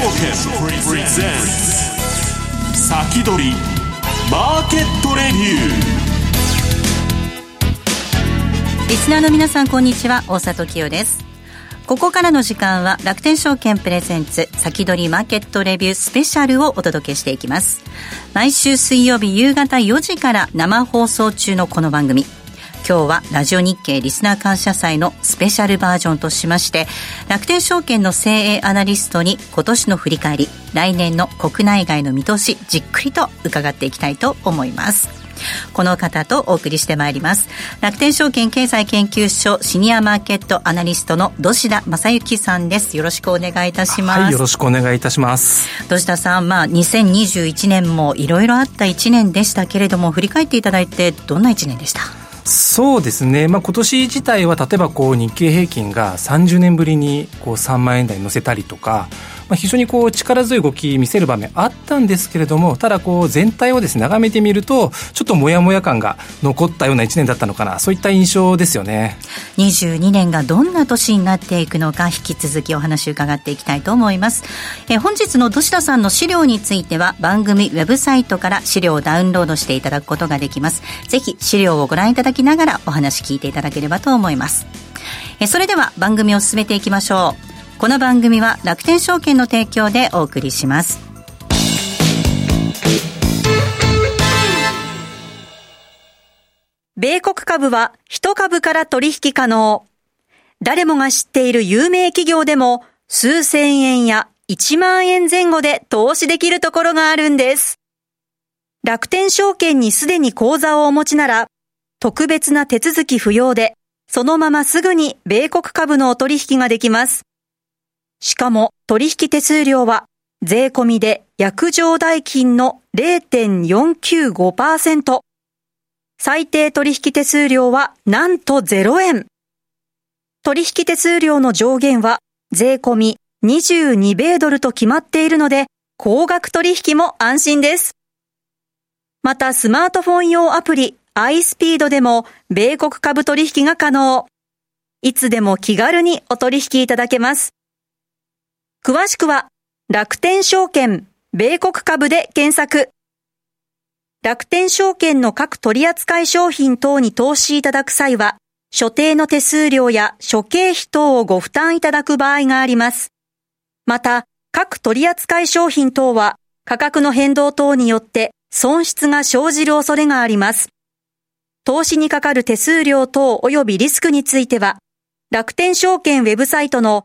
証券プレゼンツ先取りマーケットレビューリスナーの皆さんこんにちは。大里清です。ここからの時間は楽天証券プレゼンツ先取りマーケットレビュースペシャルをお届けしていきます。毎週水曜日夕方4時から生放送中のこの番組。今日はラジオ日経リスナー感謝祭のスペシャルバージョンとしまして楽天証券の精鋭アナリストに今年の振り返り来年の国内外の見通しじっくりと伺っていきたいと思います。この方とお送りしてまいります。楽天証券経済研究所シニアマーケットアナリストの土田正幸さんです。よろしくお願いいたします、はい、よろしくお願いいたします。土田さんまあ2021年もいろいろあった1年でしたけれども振り返っていただいてどんな1年でした？そうですね、まあ、今年自体は例えばこう日経平均が30年ぶりにこう3万円台に乗せたりとか、まあ、非常にこう力強い動き見せる場面あったんですけれどもただこう全体をですね眺めてみるとちょっともやもや感が残ったような1年だったのかな。そういった印象ですよね。22年がどんな年になっていくのか引き続きお話を伺っていきたいと思います。え本日の土田さんの資料については番組ウェブサイトから資料をダウンロードしていただくことができます。ぜひ資料をご覧いただきながらお話聞いていただければと思います。えそれでは番組を進めていきましょう。この番組は楽天証券の提供でお送りします。米国株は1株から取引可能。誰もが知っている有名企業でも数千円や1万円前後で投資できるところがあるんです。楽天証券にすでに口座をお持ちなら、特別な手続き不要で、そのまますぐに米国株のお取引ができます。しかも取引手数料は税込みで約定代金の0.495%。最低取引手数料はなんと0円。取引手数料の上限は税込み22米ドルと決まっているので、高額取引も安心です。またスマートフォン用アプリ iSpeed でも米国株取引が可能。いつでも気軽にお取引いただけます。詳しくは楽天証券米国株で検索。楽天証券の各取扱い商品等に投資いただく際は、所定の手数料や諸経費等をご負担いただく場合があります。また、各取扱い商品等は価格の変動等によって損失が生じる恐れがあります。投資にかかる手数料等及びリスクについては、楽天証券ウェブサイトの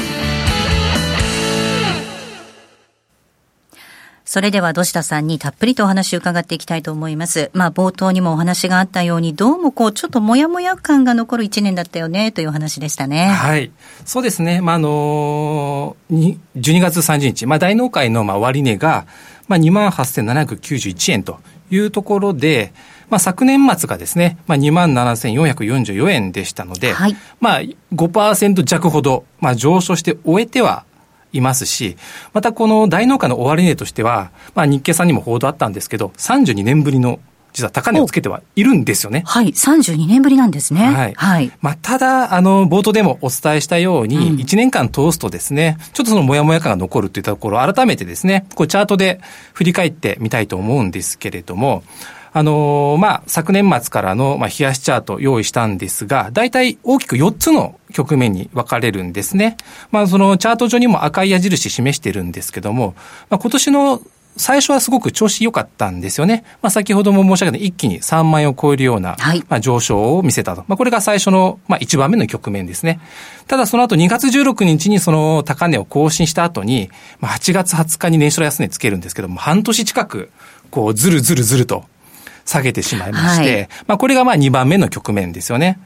それでは土下さんにたっぷりとお話を伺っていきたいと思います。まあ冒頭にもお話があったように、どうもこうちょっともやもや感が残る1年だったよねという話でしたね。はい。そうですね。まああのー、12月30日、まあ大納会のまあ終値が、まあ28,791円というところで、まあ、昨年末がですね、まあ、27,444円でしたので、はい、まあ5%弱ほど、まあ、上昇して終えてはいますし、またこの大農家の終値としては、まあ、日経さんにも報道あったんですけど、32年ぶりの実は高値をつけてはいるんですよね。はい、32年ぶりなんですね。はい。はい、まあ、ただ、あの、冒頭でもお伝えしたように、1年間通すとですね、うん、ちょっとそのモヤモヤ感が残るといったところを改めてですね、こうチャートで振り返ってみたいと思うんですけれども、あのー、まあ、昨年末からの、まあ、冷やしチャート用意したんですが、大体大きく4つの局面に分かれるんですね。まあ、そのチャート上にも赤い矢印示してるんですけども、まあ、今年の最初はすごく調子良かったんですよね。まあ、先ほども申し上げた一気に3万円を超えるような、はい、まあ、上昇を見せたと。まあ、これが最初の、まあ、1番目の局面ですね。ただその後2月16日にその高値を更新した後に、まあ、8月20日に年初安値つけるんですけども、半年近く、こう、ずるずるずると、下げてしまいまして、はい、まあこれがまあ2番目の局面ですよね。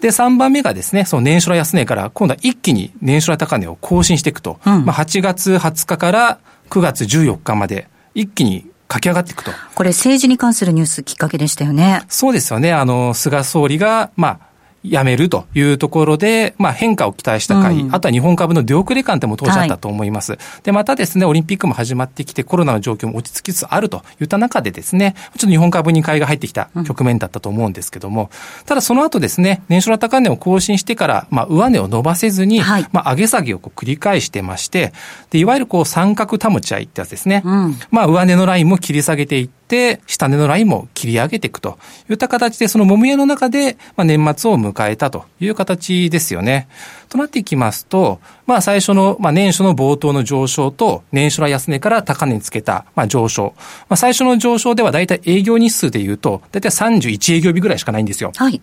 で、3番目がですね、その年初来安値から今度は一気に年初来高値を更新していくと。うん、まあ8月20日から9月14日まで一気に駆け上がっていくと。これ政治に関するニュースきっかけでしたよね。そうですよね。あの、菅総理が、まあ、やめるというところで、まあ、変化を期待した会、うん、あとは日本株の出遅れ感っても当時あったと思います、はい、で、またですね、オリンピックも始まってきて、コロナの状況も落ち着きつつあるといった中でですね、ちょっと日本株に買いが入ってきた局面だったと思うんですけども、うん、ただその後ですね、年初の高値を更新してから、まあ、上値を伸ばせずに、はい、まあ、上げ下げをこう繰り返してまして、で、いわゆるこう三角保ち合いってやつですね。うん、まあ、上値のラインも切り下げていって、て、下値のラインも切り上げていくといった形で、そのもみ合いの中で、まあ、年末を迎えたという形ですよね。となっていきますと、まあ、最初の、まあ、年初の冒頭の上昇と、年初の安値から高値につけた、まあ、上昇。まあ、最初の上昇ではだいたい営業日数で言うと、だいたい31営業日ぐらいしかないんですよ。はい。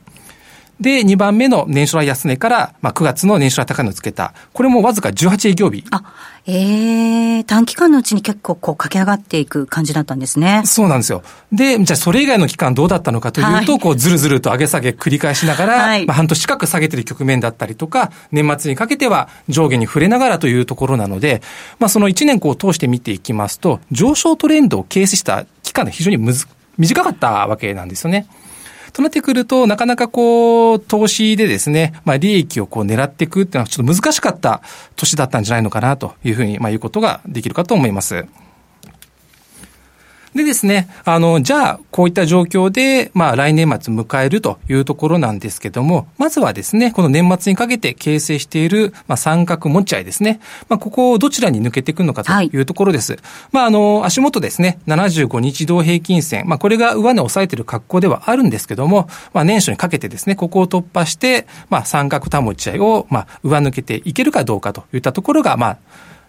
で、2番目の年初来安値から、まあ、9月の年初来高値をつけた。これもわずか18営業日。あ、ええー、短期間のうちに結構こう駆け上がっていく感じだったんですね。そうなんですよ。で、じゃあそれ以外の期間どうだったのかというと、はい、こうずるずると上げ下げ繰り返しながら、はい、まあ、半年近く下げてる局面だったりとか、年末にかけては上下に触れながらというところなので、まあ、その1年こう通して見ていきますと、上昇トレンドを形成した期間が非常にむず短かったわけなんですよね。となってくると、なかなかこう、投資でですね、まあ利益をこう狙っていくっていうのはちょっと難しかった年だったんじゃないのかなというふうに、まあ言うことができるかと思います。でですね、あの、じゃあ、こういった状況で、まあ、来年末迎えるというところなんですけども、まずはですね、この年末にかけて形成している、まあ、三角持ち合いですね。まあ、ここをどちらに抜けていくのかというところです。はい、まあ、あの、足元ですね、75日同平均線、まあ、これが上値を抑えている格好ではあるんですけども、まあ、年初にかけてですね、ここを突破して、まあ、三角保ち合いを、まあ、上抜けていけるかどうかといったところが、まあ、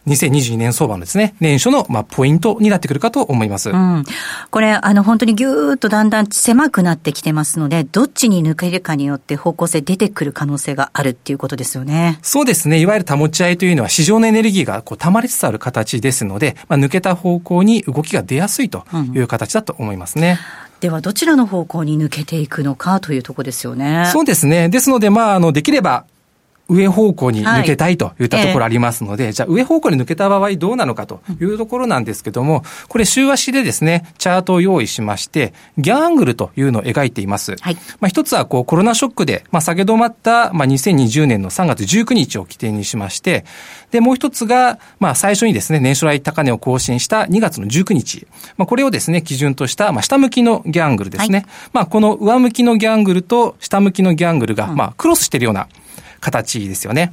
2022年相場のですね、年初の、まあ、ポイントになってくるかと思います。うん、これ、あの、本当にぎゅーっとだんだん狭くなってきてますので、どっちに抜けるかによって方向性出てくる可能性があるっていうことですよね。そうですね。いわゆる保ち合いというのは市場のエネルギーがこう溜まりつつある形ですので、まあ、抜けた方向に動きが出やすいという形だと思いますね。うんでは、どちらの方向に抜けていくのかというところですよね。そうですね。ですので、まあ、あの、できれば、上方向に抜けたいといったところありますので、はいえー、じゃあ上方向に抜けた場合どうなのかというところなんですけども、これ週足でですね、チャートを用意しまして、ギャングルというのを描いています。はい、まあ一つはこうコロナショックで、まあ下げ止まったまあ2020年の3月19日を起点にしまして、で、もう一つが、まあ最初にですね、年初来高値を更新した2月の19日。まあこれをですね、基準とした、まあ下向きのギャングルですね。はい、まあこの上向きのギャングルと下向きのギャングルが、まあクロスしているような、形ですよね。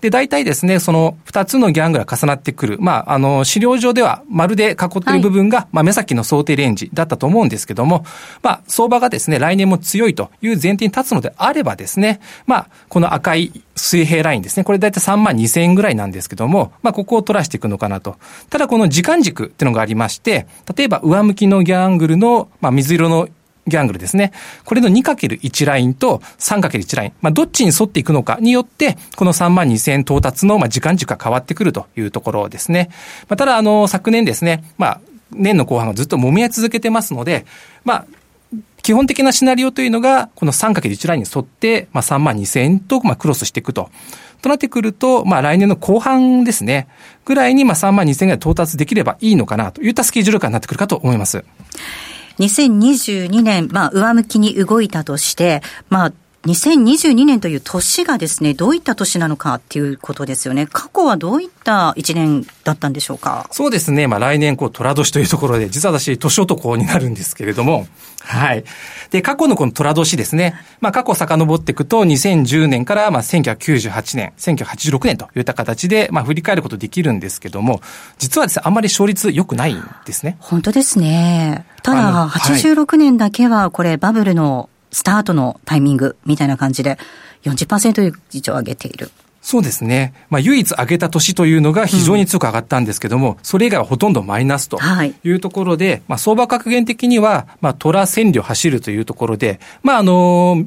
で、大体ですね、その二つのギャングが重なってくる。まあ、あの、資料上では丸で囲っている部分が、はい、まあ、目先の想定レンジだったと思うんですけども、まあ、相場がですね、来年も強いという前提に立つのであればですね、まあ、この赤い水平ラインですね、これ大体3万2000円ぐらいなんですけども、まあ、ここを取らしていくのかなと。ただ、この時間軸っていうのがありまして、例えば上向きのギャングルの、まあ、水色のギャングルですね。これの 2×1 ラインと 3×1 ライン。まあ、どっちに沿っていくのかによって、この3万2000円到達の、まあ、時間軸が変わってくるというところですね。まあ、ただ、あの、昨年ですね、まあ、年の後半がずっと揉み合い続けてますので、まあ、基本的なシナリオというのが、この 3×1 ラインに沿って、まあ、3万2000円と、まあ、クロスしていくと。となってくると、まあ、来年の後半ですね、ぐらいに、まあ、3万2000円ぐらい到達できればいいのかな、といったスケジュール感になってくるかと思います。2022年、まあ、上向きに動いたとして、まあ、2022年という年がですね、どういった年なのかっていうことですよね。過去はどういった一年だったんでしょうか？そうですね。まあ来年、こう、虎年というところで、実は私、年男になるんですけれども、はい。で、過去のこの虎年ですね。まあ過去遡っていくと、2010年からまあ1998年、1986年といった形で、まあ振り返ることできるんですけども、実はですね、あんまり勝率良くないんですね。本当ですね。ただ、86年だけはこれバブルのスタートのタイミングみたいな感じで40%以上上げている。そうですね。まあ、唯一上げた年というのが非常に強く上がったんですけども、うん、それ以外はほとんどマイナスというところで、はい、まあ、相場格言的には、まあ、トラ線量走るというところで、まあ、あの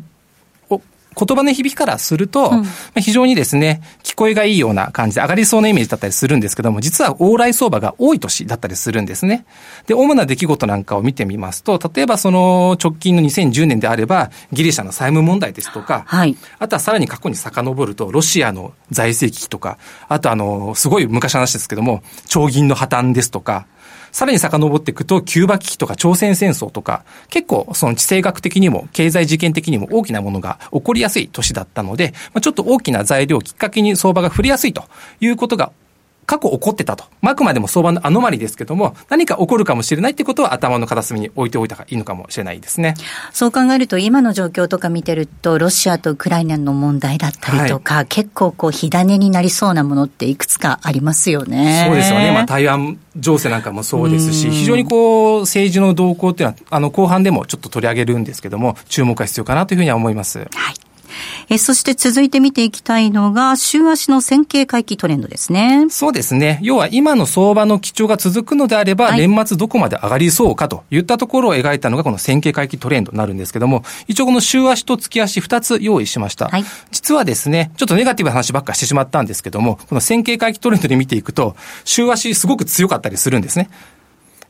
言葉の響きからすると、うん、まあ、非常にですね、聞こえがいいような感じで上がりそうなイメージだったりするんですけども、実は往来相場が多い年だったりするんですね。で、主な出来事なんかを見てみますと、例えばその直近の2010年であれば、ギリシャの債務問題ですとか、はい、あとはさらに過去に遡ると、ロシアの財政危機とか、あとあの、すごい昔の話ですけども、長銀の破綻ですとか、さらに遡っていくと、キューバ危機とか朝鮮戦争とか、結構その地政学的にも経済事件的にも大きなものが起こりやすい年だったので、まあ、ちょっと大きな材料をきっかけに相場が振りやすいということが過去起こってたと。あくまでも相場のアノマリですけども、何か起こるかもしれないってことは頭の片隅に置いておいた方がいいのかもしれないですね。そう考えると、今の状況とか見てると、ロシアとウクライナの問題だったりとか、はい、結構こう、火種になりそうなものっていくつかありますよね。そうですよね。まあ、台湾情勢なんかもそうですし、非常にこう、政治の動向っていうのは、あの、後半でもちょっと取り上げるんですけども、注目が必要かなというふうには思います。はい。えそして続いて見ていきたいのが、週足の線形回帰トレンドですね。そうですね。要は今の相場の基調が続くのであれば、はい、年末どこまで上がりそうかといったところを描いたのがこの線形回帰トレンドになるんですけども、一応この週足と月足2つ用意しました。はい、実はですね、ちょっとネガティブな話ばっかしてしまったんですけども、この線形回帰トレンドで見ていくと、週足すごく強かったりするんですね。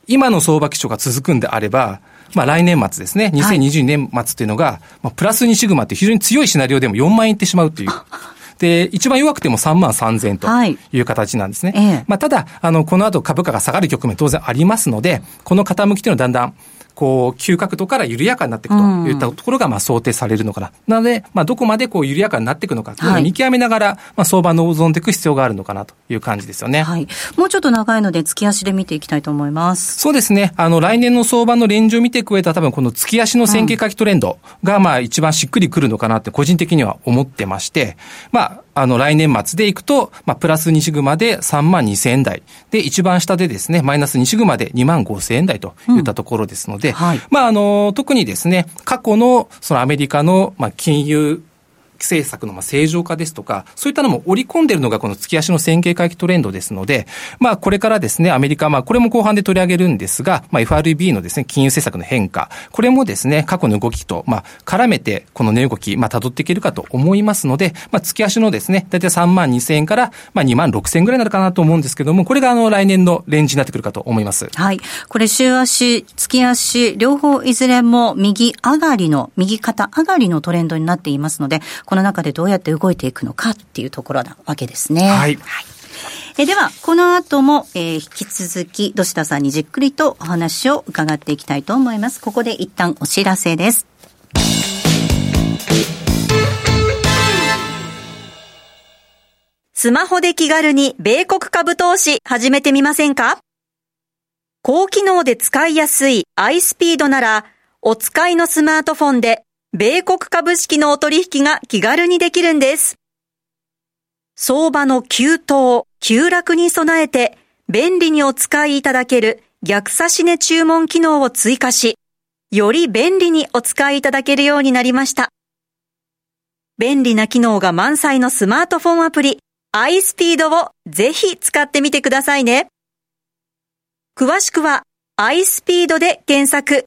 今の相場基調が続くんであれば、まあ来年末ですね、2022年末っていうのが、まあプラス2シグマって非常に強いシナリオでも4万円いってしまうという。で、一番弱くても3万3000という形なんですね。はいええ、まあただ、あの、この後株価が下がる局面当然ありますので、この傾きというのはだんだん、こう、急角度から緩やかになっていくといったところが、まあ、想定されるのかな。なので、まあ、どこまでこう、緩やかになっていくのかというのを見極めながら、はい、まあ、相場を望んでいく必要があるのかなという感じですよね。はい。もうちょっと長いので、月足で見ていきたいと思います。そうですね。あの、来年の相場のレンジを見ていく上では、多分この月足の線形書きトレンドが、まあ、一番しっくりくるのかなって、個人的には思ってまして、まあ、あの、来年末でいくと、まあ、プラス2シグマで3万2千円台。で、一番下でですね、マイナス2シグマで2万5千円台といったところですので、うん。はい、まあ、あの、特にですね、過去の、そのアメリカの、まあ、金融政策のまあ正常化ですとか、そういったのも織り込んでいるのがこの月足の線形回帰トレンドですので、まあこれからですね、アメリカ、まあこれも後半で取り上げるんですが、まあ FRB のですね、金融政策の変化、これもですね、過去の動きと、まあ絡めてこの値動き、まあ辿っていけるかと思いますので、まあ月足のですね、だいたい3万2千円から、まあ2万6千円ぐらいになるかなと思うんですけども、これがあの来年のレンジになってくるかと思います。はい。これ週足、月足、両方いずれも右上がりの、右肩上がりのトレンドになっていますので、この中でどうやって動いていくのかっていうところなわけですね。はい。はい、えでは、この後も、えー、引き続き、土田さんにじっくりとお話を伺っていきたいと思います。ここで一旦お知らせです。スマホで気軽に米国株投資始めてみませんか？高機能で使いやすい iSpeed なら、お使いのスマートフォンで米国株式のお取引が気軽にできるんです。相場の急騰、急落に備えて便利にお使いいただける逆差し値注文機能を追加し、より便利にお使いいただけるようになりました。便利な機能が満載のスマートフォンアプリ iSpeed をぜひ使ってみてくださいね。詳しくは iSpeed で検索。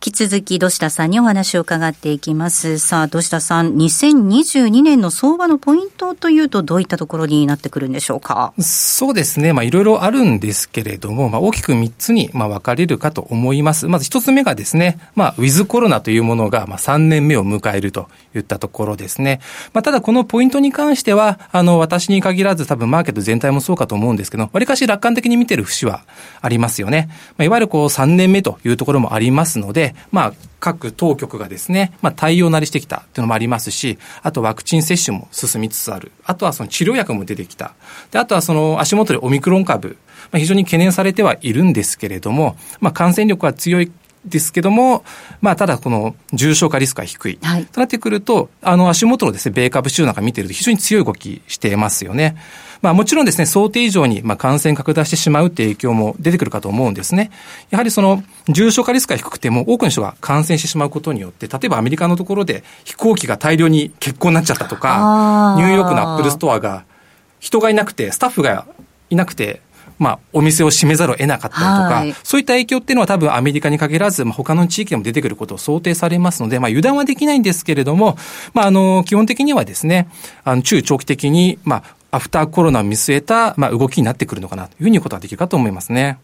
引き続き土下さんにお話を伺っていきます。さあ、土下さん、2022年の相場のポイントというとどういったところになってくるんでしょうか？そうですね。まあ、いろいろあるんですけれども、まあ、大きく3つに、まあ、分かれるかと思います。まず1つ目がですね、まあ、ウィズコロナというものが、まあ、3年目を迎えるといったところですね。まあ、ただこのポイントに関しては、あの、私に限らず多分マーケット全体もそうかと思うんですけど、わりかし楽観的に見てる節はありますよね。まあ、いわゆるこう3年目というところもありますので、まあ、各当局がですね、まあ、対応なりしてきたというのもありますし、あとワクチン接種も進みつつある。あとはその治療薬も出てきた。で、あとはその足元でオミクロン株、まあ、非常に懸念されてはいるんですけれども、まあ、感染力は強いですけども、まあ、ただこの重症化リスクが低い。はい、となってくると、あの足元のですね、米株週なんか見てると非常に強い動きしていますよね。まあもちろんですね、想定以上にまあ感染拡大してしまうっていう影響も出てくるかと思うんですね。やはりその重症化リスクが低くても多くの人が感染してしまうことによって、例えばアメリカのところで飛行機が大量に欠航になっちゃったとか、ニューヨークのアップルストアが人がいなくて、スタッフがいなくて、まあ、お店を閉めざるを得なかったりとか、はい、そういった影響っていうのは多分アメリカに限らず、まあ、他の地域でも出てくることを想定されますので、まあ、油断はできないんですけれども、まあ、あの、基本的にはですね、あの、中長期的に、まあ、アフターコロナを見据えた、まあ、動きになってくるのかなというふうにことができるかと思いますね。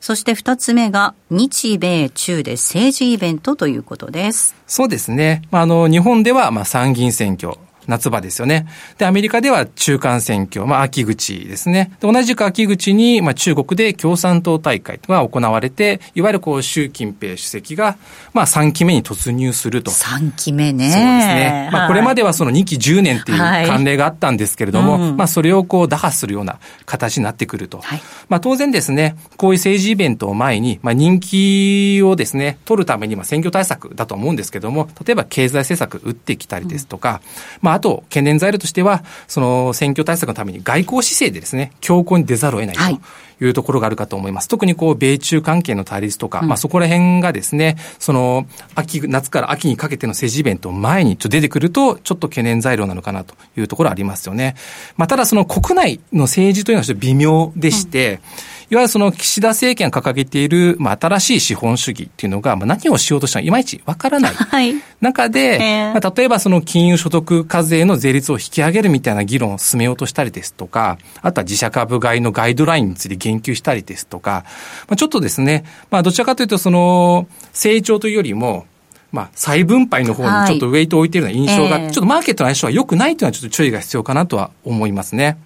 そして二つ目が、日米中で政治イベントということです。そうですね。まあ、あの、日本では、まあ、参議院選挙。夏場ですよね。で、アメリカでは中間選挙、まあ、秋口ですね。で、同じく秋口に、まあ、中国で共産党大会が行われて、いわゆるこう、習近平主席が、まあ、3期目に突入すると。3期目ね。そうですね。まあ、これまではその2期10年っていう慣例があったんですけれども、はいうん、まあ、それをこう、打破するような形になってくると。はい、まあ、当然ですね、こういう政治イベントを前に、まあ、人気をですね、取るために、まあ、選挙対策だと思うんですけども、例えば経済政策打ってきたりですとか、うん、まあ、あと、懸念材料としては、その選挙対策のために外交姿勢でですね、強硬に出ざるを得ないと。はいいうところがあるかと思います。特にこう、米中関係の対立とか、うん、まあそこら辺がですね、その、秋、夏から秋にかけての政治イベント前にちょっと出てくると、ちょっと懸念材料なのかなというところありますよね。まあただその国内の政治というのはちょっと微妙でして、うんいわゆるその岸田政権が掲げている、まあ、新しい資本主義っていうのが、まあ、何をしようとしたのかいまいちわからない。はい。中で、えー、まあ、例えばその金融所得課税の税率を引き上げるみたいな議論を進めようとしたりですとか、あとは自社株買いのガイドラインについて言及したりですとか、まあ、ちょっとですね、まあ、どちらかというとその、成長というよりも、まあ、再分配の方にちょっとウェイトを置いているような印象が、はいえー、ちょっとマーケットの相性は良くないというのはちょっと注意が必要かなとは思いますね。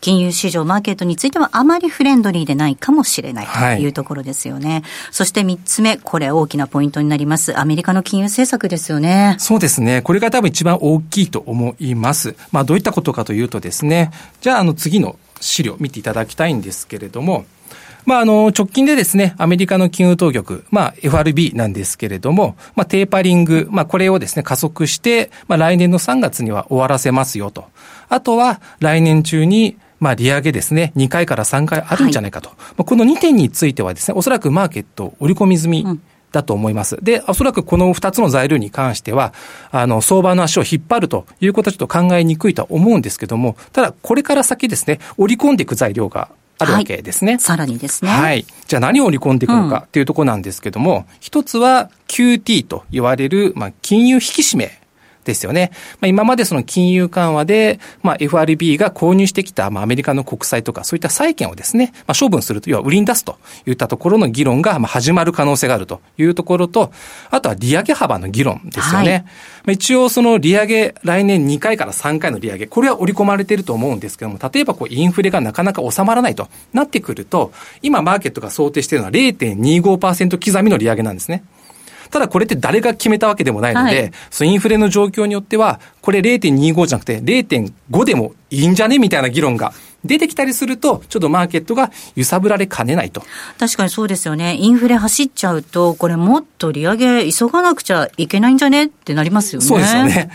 金融市場、マーケットについてはあまりフレンドリーでないかもしれないというところですよね。はい、そして3つ目、これ大きなポイントになります。アメリカの金融政策ですよね。そうですね。これが多分一番大きいと思います。まあどういったことかというとですね、じゃああの次の資料見ていただきたいんですけれども、まあ、あの、直近でですね、アメリカの金融当局、まあ、FRB なんですけれども、まあ、テーパリング、まあ、これをですね、加速して、まあ、来年の3月には終わらせますよと。あとは、来年中に、まあ、利上げですね、2回から3回あるんじゃないかと。はい、この2点についてはですね、おそらくマーケット織り込み済み。だと思います。で、おそらくこの2つの材料に関しては、あの、相場の足を引っ張るということはちょっと考えにくいとは思うんですけども、ただ、これから先ですね、織り込んでいく材料があるわけですね。はい、さらにですね。はい。じゃあ何を織り込んでいくのかっていうところなんですけども、一、うん、つは QT と言われる、まあ、金融引き締めですよね。まあ、今までその金融緩和で、まあ、FRB が購入してきた、まあ、アメリカの国債とか、そういった債券をですね、まあ、処分すると、要は売りに出すといったところの議論が、まあ、始まる可能性があるというところと、あとは利上げ幅の議論ですよね。はい、まあ、一応その利上げ、来年2回から3回の利上げ、これは織り込まれていると思うんですけども、例えばこう、インフレがなかなか収まらないとなってくると、今マーケットが想定しているのは0.25%刻みの利上げなんですね。ただこれって誰が決めたわけでもないので、はい、そのインフレの状況によっては、これ0.25じゃなくて0.5でもいいんじゃねみたいな議論が出てきたりすると、ちょっとマーケットが揺さぶられかねないと。確かにそうですよね。インフレ走っちゃうと、これもっと利上げ急がなくちゃいけないんじゃねってなりますよね。そうですよね。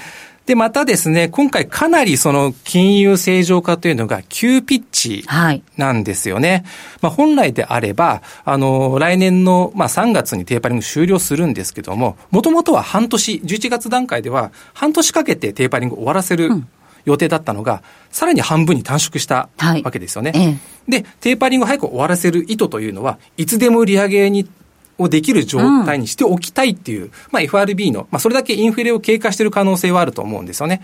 で、またですね、今回かなりその金融正常化というのが急ピッチなんですよね。はい、まあ本来であれば、あの、来年のまあ3月にテーパリング終了するんですけども、もともとは半年、11月段階では半年かけてテーパリング終わらせる、予定だったのが、さらに半分に短縮したわけですよね。はいええ、で、テーパリングを早く終わらせる意図というのは、いつでも利上げにをできる状態にしておきたいっていう、うん、まあ FRB の、まあそれだけインフレを経過している可能性はあると思うんですよね。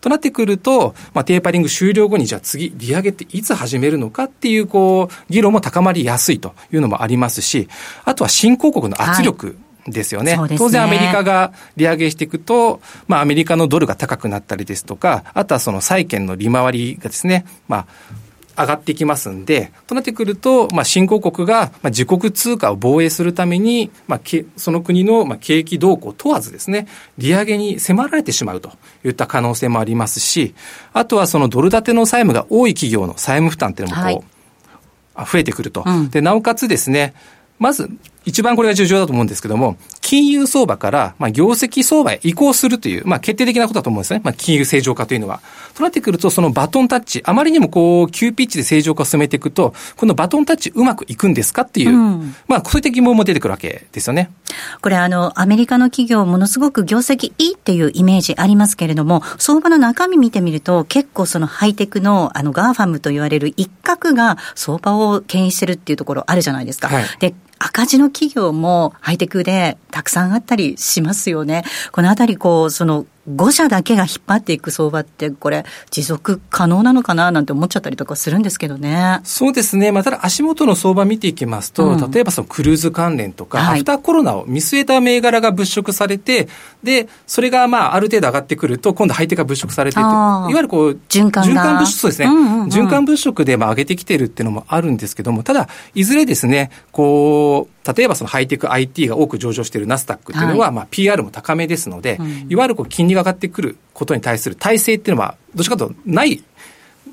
となってくると、まあテーパリング終了後にじゃあ次利上げっていつ始めるのかっていうこう、議論も高まりやすいというのもありますし、あとは新興国の圧力、はいですよね。ね当然アメリカが利上げしていくと、まあアメリカのドルが高くなったりですとか、あとはその債券の利回りがですね、まあ上がってきますんで、となってくると、まあ、新興国が、まあ、自国通貨を防衛するために、まあ、その国の、まあ、景気動向を問わずですね、利上げに迫られてしまうといった可能性もありますし、あとはそのドル建ての債務が多い企業の債務負担っていうのもこう、はい、増えてくると。うん、で、なおかつですね、まず、一番これが重要だと思うんですけども、金融相場から、まあ、業績相場へ移行するという、まあ、決定的なことだと思うんですね。まあ、金融正常化というのは。となってくると、そのバトンタッチ、あまりにもこう、急ピッチで正常化を進めていくと、このバトンタッチうまくいくんですかっていう、うん、まあ、そういった疑問も出てくるわけですよね。これ、あの、アメリカの企業、ものすごく業績いいっていうイメージありますけれども、相場の中身見てみると、結構そのハイテクの、あの、 GAFAM と言われる一角が相場を牽引してるっていうところあるじゃないですか。はい、で、赤字の企業もハイテクでたくさんあったりしますよね。このあたり、こう、その5社だけが引っ張っていく相場って、これ、持続可能なのかな？なんて思っちゃったりとかするんですけどね。そうですね。まあ、ただ足元の相場見ていきますと、うん、例えばそのクルーズ関連とか、はい、アフターコロナを見据えた銘柄が物色されて、で、それがまあ、ある程度上がってくると、今度ハイテクが物色されていわゆるこう、循環循環物色、そうですね。うんうんうん、循環物色でまあ上げてきてるっていうのもあるんですけども、ただ、いずれですね、こう、例えばそのハイテク IT が多く上場しているナスダックっていうのは、まあ PR も高めですので、いわゆるこう金利が上がってくることに対する体制っていうのは、どっちかというとない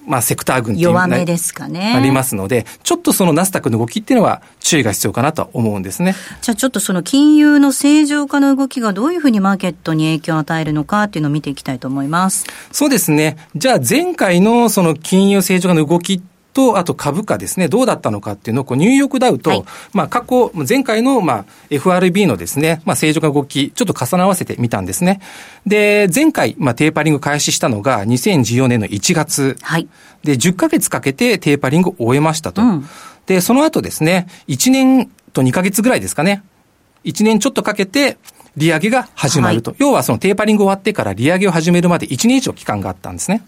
まあ、セクター群弱めですかね。ありますので、ちょっとそのナスダックの動きっていうのは注意が必要かなとは思うんですね。じゃあちょっとその金融の正常化の動きがどういうふうにマーケットに影響を与えるのかっていうのを見ていきたいと思います。そうですね。じゃあ前回のその金融正常化の動きと、あと株価ですね、どうだったのかっていうのを、こう、ニューヨークダウと、はい、まあ、過去、前回の、まあ、FRB のですね、まあ、正常化動き、ちょっと重ね合わせてみたんですね。で、前回、まあ、テーパリング開始したのが2014年の1月。はい。で、10ヶ月かけてテーパリングを終えましたと。うん、で、その後ですね、1年と2ヶ月ぐらいですかね。1年ちょっとかけて、利上げが始まると。はい、要はそのテーパリング終わってから利上げを始めるまで1年以上期間があったんですね。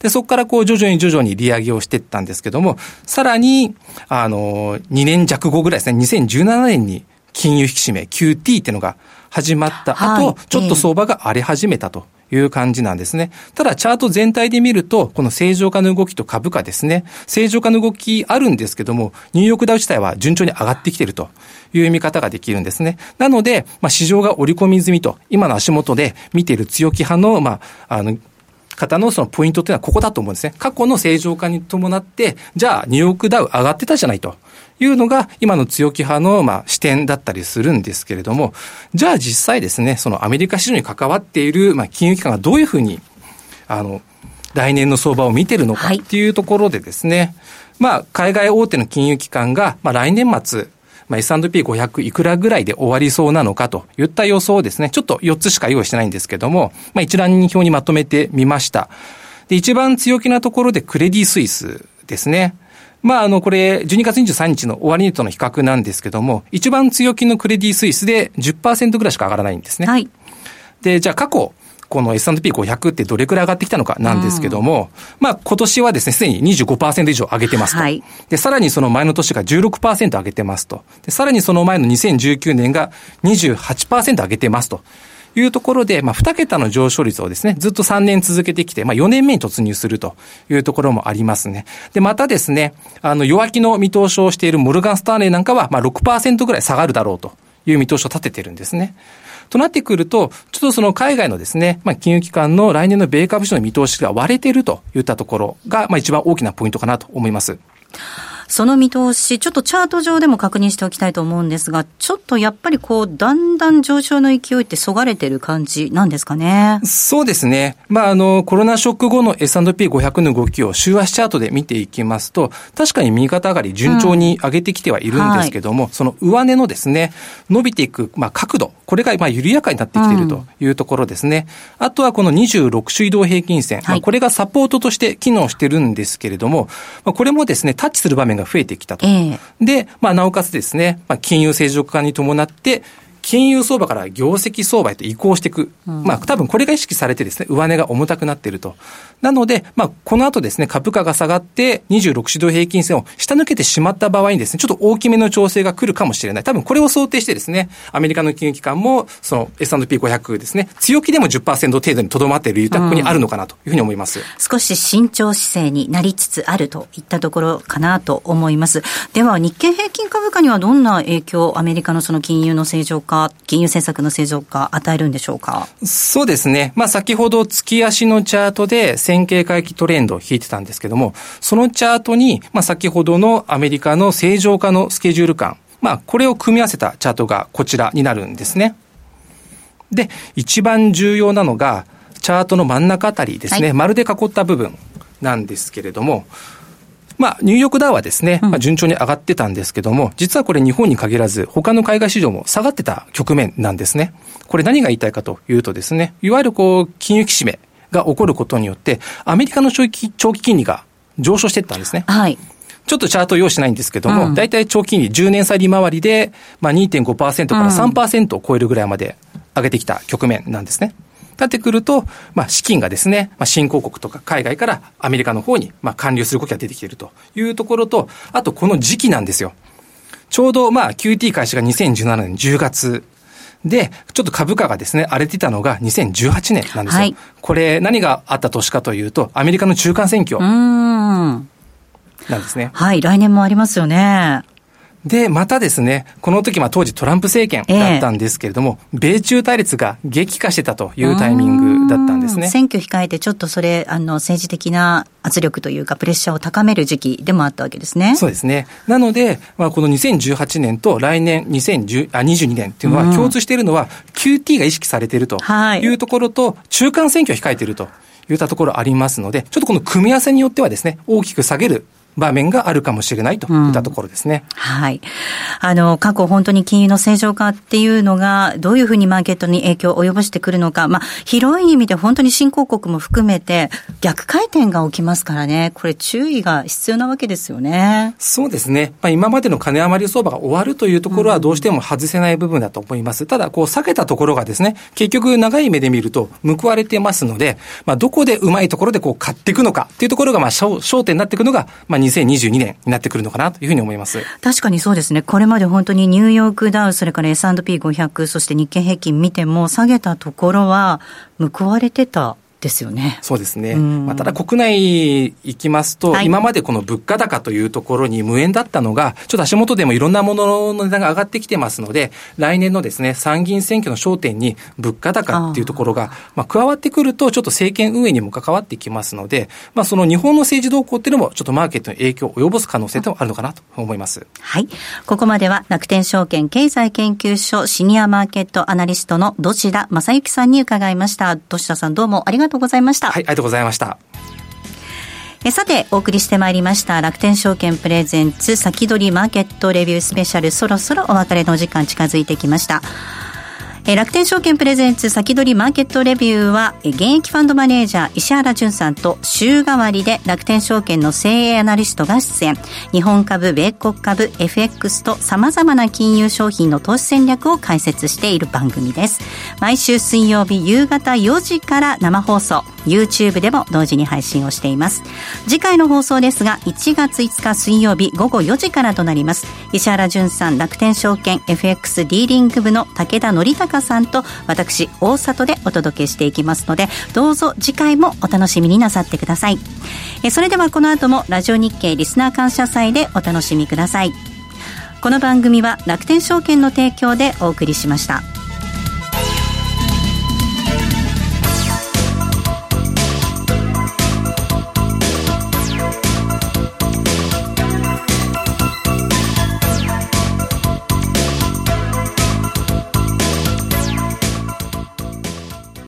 で、そこからこう徐々に徐々に利上げをしていったんですけども、さらに、あの、2年弱後ぐらいですね、2017年に金融引き締め QT っていうのが始まった後、はい、ちょっと相場が荒れ始めたと。いう感じなんですね。ただ、チャート全体で見ると、この正常化の動きと株価ですね。正常化の動きあるんですけども、ニューヨークダウ自体は順調に上がってきているという見方ができるんですね。なので、まあ、市場が織り込み済みと、今の足元で見ている強気派の、まあ、あの、方のそのポイントっていうのはここだと思うんですね。過去の正常化に伴って、じゃあニューヨークダウ上がってたじゃないと。いうのが今の強気派のまあ視点だったりするんですけれども、じゃあ実際ですね、そのアメリカ市場に関わっているまあ金融機関がどういうふうに、あの、来年の相場を見てるのかっていうところでですね、はい、まあ海外大手の金融機関がまあ来年末、まあ、S&P500 いくらぐらいで終わりそうなのかといった予想をですね、ちょっと4つしか用意してないんですけども、まあ、一覧表にまとめてみました。で、一番強気なところでクレディスイスですね。まあ、あの、これ、12月23日の終値との比較なんですけども、一番強気のクレディスイスで10%ぐらいしか上がらないんですね。はい。で、じゃあ過去、この S&P500 ってどれくらい上がってきたのかなんですけども、うん、まあ今年はですね、すでに25%以上上げてますと。はい、で、さらにその前の年が16%上げてますと。で、さらにその前の2019年が28%上げてますと。いうところで、まあ、2桁の上昇率をですね、ずっと3年続けてきて、まあ、4年目に突入するというところもありますね。で、またですね、あの、弱気の見通しをしているモルガンスターレーなんかは、まあ、6%ぐらい下がるだろうという見通しを立ててるんですね。となってくると、ちょっとその海外のですね、まあ、金融機関の来年の米株市の見通しが割れているといったところが、まあ、一番大きなポイントかなと思います。その見通し、ちょっとチャート上でも確認しておきたいと思うんですが、ちょっとやっぱりこう、だんだん上昇の勢いってそがれてる感じなんですかね？そうですね。まあ、あの、コロナショック後の S&P500 の動きを週足チャートで見ていきますと、確かに右肩上がり順調に上げてきてはいるんですけども、うんはい、その上値のですね、伸びていく、まあ、角度、これがまあ緩やかになってきているというところですね。うん、あとはこの26種移動平均線、はい、まあ、これがサポートとして機能してるんですけれども、まあ、これもですね、タッチする場面が増えてきたと。えー、で、まあ、なおかつですね、まあ、金融正常化に伴って、金融相場から業績相場へと移行していく。うん、まあ、多分これが意識されてですね、上値が重たくなっていると。なので、まあ、この後ですね、株価が下がって、26指導平均線を下抜けてしまった場合にですね、ちょっと大きめの調整が来るかもしれない。多分これを想定してですね、アメリカの金融機関も、その S&P500 ですね、強気でも10%程度にとどまっている豊にあるのかなというふうに思います、うん、少し慎重姿勢になりつつあるといったところかなと思います。では、日経平均株価にはどんな影響をアメリカのその金融の正常化、金融政策の正常化与えるんでしょうか？そうですね。まあ、先ほど月足のチャートで線形回帰トレンドを引いてたんですけども、そのチャートに、まあ、先ほどのアメリカの正常化のスケジュール感、まあ、これを組み合わせたチャートがこちらになるんですね。で、一番重要なのが、チャートの真ん中あたりですね、はい、丸で囲った部分なんですけれども、まあ、ニューヨークダウはですね、まあ、順調に上がってたんですけども、実はこれ日本に限らず、他の海外市場も下がってた局面なんですね。これ何が言いたいかというとですね、いわゆるこう、金融引き締めが起こることによって、アメリカの長期長期金利が上昇していったんですね。はい。ちょっとチャートを用意しないんですけども、大、体、長期金利10年債利回りで、まあ2.5%から3%を超えるぐらいまで上げてきた局面なんですね。なってくると、まあ、資金がですね、まあ、新興国とか海外からアメリカの方に、まあ、還流する動きが出てきているというところと、あとこの時期なんですよ。ちょうど、まあ、QT 開始が2017年10月で、ちょっと株価がですね、荒れてたのが2018年なんですよ。はい、これ、何があった年かというと、アメリカの中間選挙。なんですね。はい、来年もありますよね。で、またですね、この時は当時トランプ政権だったんですけれども、えー、米中対立が激化してたというタイミングだったんですね。選挙控えてちょっとそれ、あの、政治的な圧力というか、プレッシャーを高める時期でもあったわけですね。そうですね。なので、まあ、この2018年と来年2010あ22年っていうのは共通しているのは、QT が意識されているというところと、中間選挙を控えていると。いったところありますので、ちょっとこの組み合わせによってはですね、大きく下げる場面があるかもしれないといったところですね。うん、はい。あの、過去本当に金融の正常化っていうのが、どういうふうにマーケットに影響を及ぼしてくるのか、まあ、広い意味で本当に新興国も含めて、逆回転が起きますからね、これ注意が必要なわけですよね。そうですね。まあ、今までの金余り相場が終わるというところはどうしても外せない部分だと思います。ただ、こう、避けたところがですね、結局長い目で見ると報われてますので、まあ、どこでうまいところでこう買っていくのかっていうところが、まあ、焦点になっていくのが、まあ、2022年になってくるのかなというふうに思います。確かにそうですね。これまで本当にニューヨークダウ、それから S&P500、そして日経平均見ても下げたところは報われてたですよね。そうですね。まあ、ただ国内行きますと、はい、今までこの物価高というところに無縁だったのが、ちょっと足元でもいろんなものの値段が上がってきてますので、来年のですね、参議院選挙の焦点に物価高っていうところが、まあ、加わってくると、ちょっと政権運営にも関わってきますので、まあ、その日本の政治動向っていうのも、ちょっとマーケットに影響を及ぼす可能性とあるのかなと思います。はい。ここまでは楽天証券経済研究所シニアマーケットアナリストの土田正幸さんに伺いました。土田さんどうもありがとうございました。はい、ありがとうございました。えさて、お送りしてまいりました楽天証券プレゼンツ先取りマーケットレビュースペシャルそろそろお別れの時間近づいてきました。え楽天証券プレゼンツ先取りマーケットレビューは、現役ファンドマネージャー石原淳さんと週替わりで楽天証券の精鋭アナリストが出演。日本株、米国株、FX と様々な金融商品の投資戦略を解説している番組です。毎週水曜日夕方4時から生放送、YouTube でも同時に配信をしています。次回の放送ですが、1月5日水曜日午後4時からとなります。石原淳さん、楽天証券 FX ディーリング部の武田則孝さんと私大里でお届けしていきますのでどうぞ次回もお楽しみになさってくださいえそれではこの後もラジオ日経リスナー感謝祭でお楽しみくださいこの番組は楽天証券の提供でお送りしました。